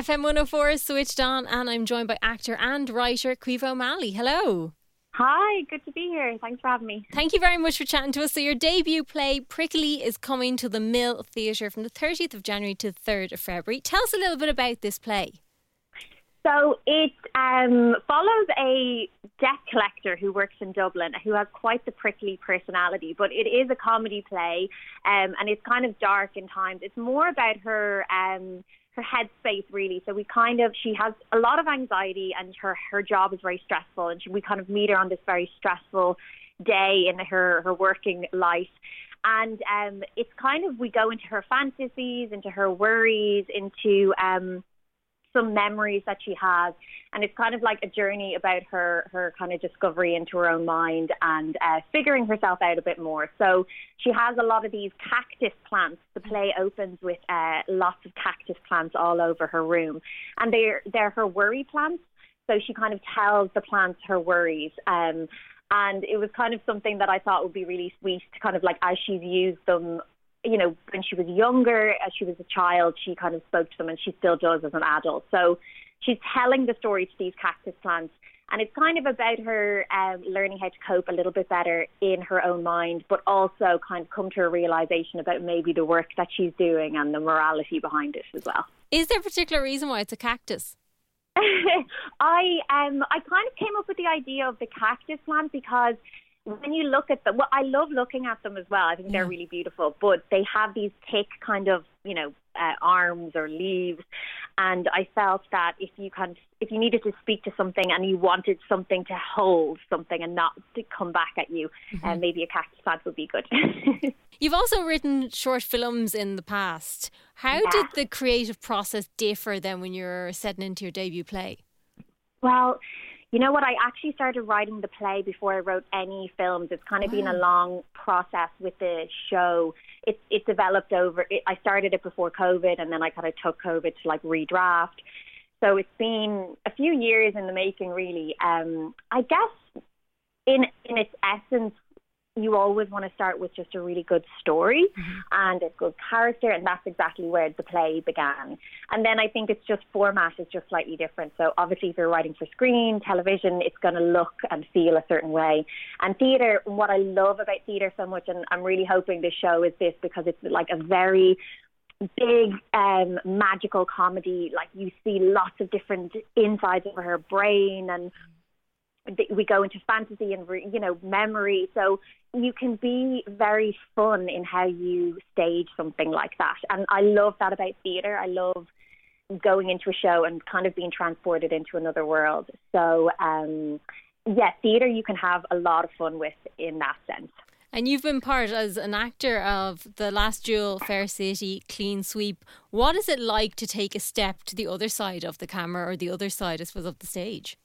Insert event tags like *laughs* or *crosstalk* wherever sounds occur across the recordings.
FM 104 is switched on, and I'm joined by actor and writer Caoimhe O'Malley. Hello. Hi, good to be here. Thanks for having me. Thank you very much for chatting to us. So, your debut play, Prickly, is coming to the Mill Theatre from the 30th of January to the 3rd of February. Tell us a little bit about this play. So, it um, follows a debt collector who works in Dublin who has quite the prickly personality, but it is a comedy play um, and it's kind of dark in times. It's more about her. Um, her headspace really. So we kind of she has a lot of anxiety and her her job is very stressful and she, we kind of meet her on this very stressful day in her her working life. And um, it's kind of we go into her fantasies, into her worries, into um, some memories that she has, and it's kind of like a journey about her her kind of discovery into her own mind and uh, figuring herself out a bit more. So she has a lot of these cactus plants. The play opens with uh, lots of cactus plants all over her room, and they're they're her worry plants. So she kind of tells the plants her worries. Um, and it was kind of something that I thought would be really sweet to kind of like as she's used them you know, when she was younger, as she was a child, she kind of spoke to them and she still does as an adult. So she's telling the story to these cactus plants. And it's kind of about her um, learning how to cope a little bit better in her own mind, but also kind of come to a realization about maybe the work that she's doing and the morality behind it as well. Is there a particular reason why it's a cactus? *laughs* I um I kind of came up with the idea of the cactus plant because when you look at them, well, I love looking at them as well. I think yeah. they're really beautiful, but they have these thick kind of, you know, uh, arms or leaves. And I felt that if you kind if you needed to speak to something and you wanted something to hold something and not to come back at you, mm-hmm. uh, maybe a cactus plant would be good. *laughs* You've also written short films in the past. How yeah. did the creative process differ then when you're setting into your debut play? Well, you know what? I actually started writing the play before I wrote any films. It's kind of wow. been a long process with the show. It it developed over. It, I started it before COVID, and then I kind of took COVID to like redraft. So it's been a few years in the making, really. Um, I guess in in its essence, you always want to start with just a really good story mm-hmm. and a good character, and that's exactly where the play began. And then I think it's just format is just slightly different. So obviously, if you're writing for screen, television, it's going to look and feel a certain way. And theatre, what I love about theatre so much, and I'm really hoping this show is this because it's like a very big um magical comedy like you see lots of different insides of her brain and we go into fantasy and you know memory. So you can be very fun in how you stage something like that. And i love that about theater. I love going into a show and kind of being transported into another world. So um yeah theater you can have a lot of fun with in that sense. And you've been part as an actor of the last duel, Fair City, Clean Sweep. What is it like to take a step to the other side of the camera or the other side, I suppose, of the stage?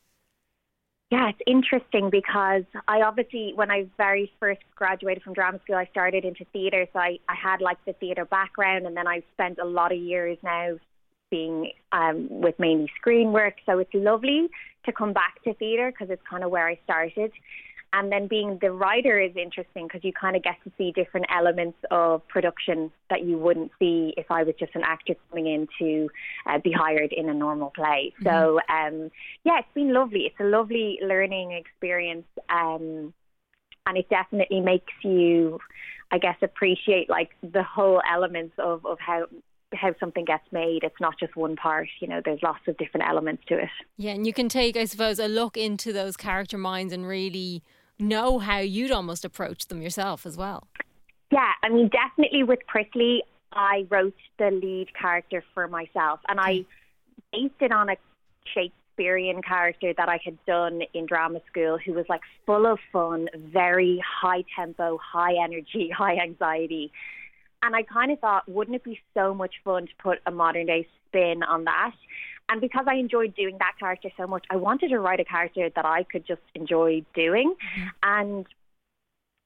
Yeah, it's interesting because I obviously, when I very first graduated from drama school, I started into theatre. So I, I had like the theatre background, and then I've spent a lot of years now being um, with mainly screen work. So it's lovely to come back to theatre because it's kind of where I started. And then being the writer is interesting because you kind of get to see different elements of production that you wouldn't see if I was just an actor coming in to uh, be hired in a normal play. Mm-hmm. So, um, yeah, it's been lovely. It's a lovely learning experience. Um, and it definitely makes you, I guess, appreciate like the whole elements of, of how how something gets made. It's not just one part, you know, there's lots of different elements to it. Yeah, and you can take, I suppose, a look into those character minds and really know how you'd almost approach them yourself as well. Yeah, I mean, definitely with Prickly, I wrote the lead character for myself and I based it on a Shakespearean character that I had done in drama school who was like full of fun, very high tempo, high energy, *laughs* high anxiety. And I kind of thought, wouldn't it be so much fun to put a modern day spin on that? And because I enjoyed doing that character so much, I wanted to write a character that I could just enjoy doing. Mm-hmm. And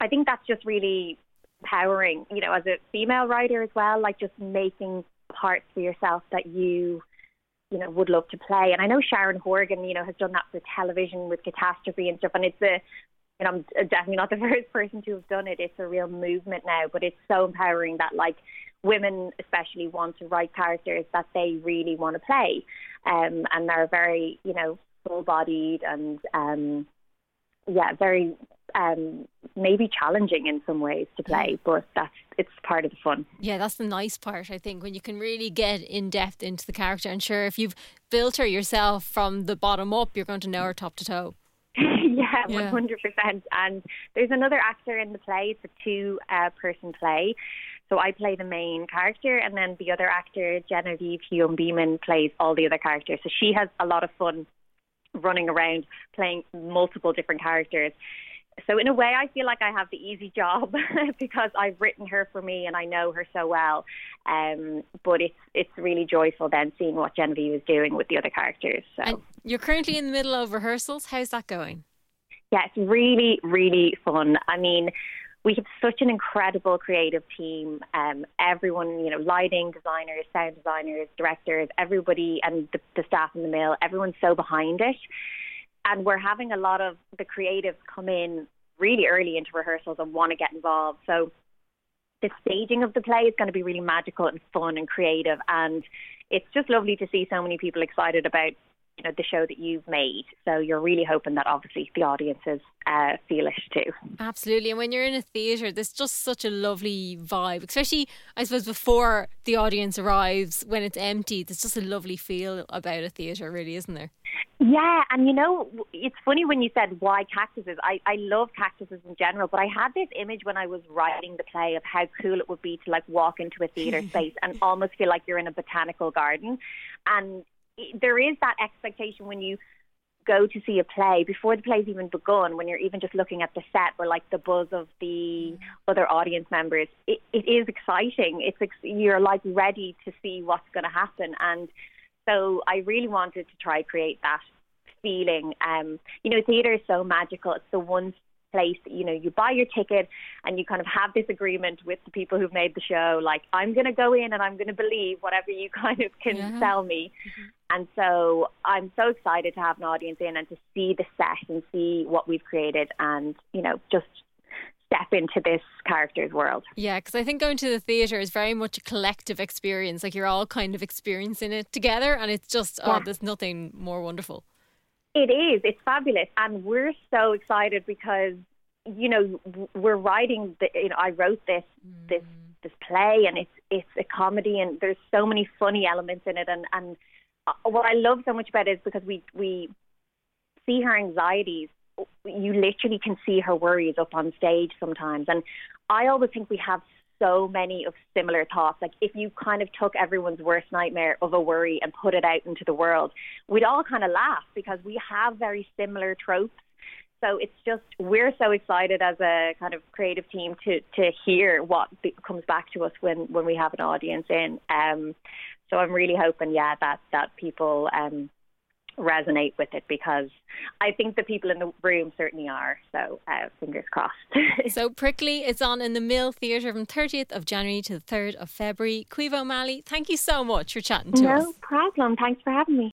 I think that's just really empowering, you know, as a female writer as well, like just making parts for yourself that you you know would love to play and i know sharon horgan you know has done that for television with catastrophe and stuff and it's a you know i'm definitely not the *laughs* first person to have done it it's a real movement now but it's so empowering that like women especially want to write characters that they really want to play, um, and they're very you know full bodied and um, yeah very um, maybe challenging in some ways to play, but that's it's part of the fun. Yeah, that's the nice part. I think when you can really get in depth into the character, and sure, if you've built her yourself from the bottom up, you're going to know her top to toe. *laughs* yeah, one hundred percent. And there's another actor in the play. It's a two-person uh, play. So I play the main character, and then the other actor, Genevieve Hulme Beaman, plays all the other characters. So she has a lot of fun running around playing multiple different characters so in a way, I feel like I have the easy job *laughs* because I've written her for me and I know her so well. Um, but it's it's really joyful then seeing what Genevieve is doing with the other characters. So and you're currently in the middle of rehearsals. How's that going? Yeah, it's really really fun. I mean. We have such an incredible creative team. Um, everyone, you know, lighting designers, sound designers, directors, everybody, and the, the staff in the mill. Everyone's so behind it and we're having a lot of the creatives come in really early into rehearsals and want to get involved. So the staging of the play is going to be really magical and fun and creative, and it's just lovely to see so many people excited about you know the show that you've made. So you're really hoping that obviously the audiences uh, feel it too. Absolutely, and when you're in a theatre, there's just such a lovely vibe, especially I suppose before the audience arrives when it's empty. There's just a lovely feel about a theatre, really, isn't there? Yeah, and you know, it's funny when you said why cactuses. I, I love cactuses in general, but I had this image when I was writing the play of how cool it would be to like walk into a theatre *laughs* space and almost feel like you're in a botanical garden. And there is that expectation when you go to see a play before the play's even begun, when you're even just looking at the set or like the buzz of the other audience members, it, it is exciting. It's you're like ready to see what's going to happen and so I really wanted to try create that feeling. Um, you know, theatre is so magical. It's the one place that, you know, you buy your ticket and you kind of have this agreement with the people who've made the show, like, I'm going to go in and I'm going to believe whatever you *laughs* kind of can yeah. sell me. Mm-hmm. And so I'm so excited to have an audience in and to see the set and see what we've created and, you know, just step into this character's world. Yeah, because I think going to the theatre is very much a collective experience. Like you're all kind of experiencing it together, and it's just, oh, yeah. oh, there's nothing more wonderful. It is. It's fabulous. And we're so excited because, you know, we're writing, the, you know, I wrote this, mm. this, this play and it's, it's a comedy and there's so many funny elements in it. And, and uh, what I love so much about it is because we, we see her anxieties you literally can see her worries up on stage sometimes. And I always think we have so many of similar thoughts. Like if you kind of took everyone's worst nightmare of a worry and put it out into the world, we'd all kind of laugh because we have very similar tropes. So it's just we're so excited as a kind of creative team to to hear what comes back to us when when we have an audience in. Um, so I'm really hoping, yeah, that that people um, resonate with it because I think the people in the room certainly are. So uh, fingers crossed. *laughs* so Prickly is on in the Mill Theatre from 30th of January to the 3rd of February. Caoimhe O'Malley, thank you so much for chatting to no us. No problem. Thanks for having me.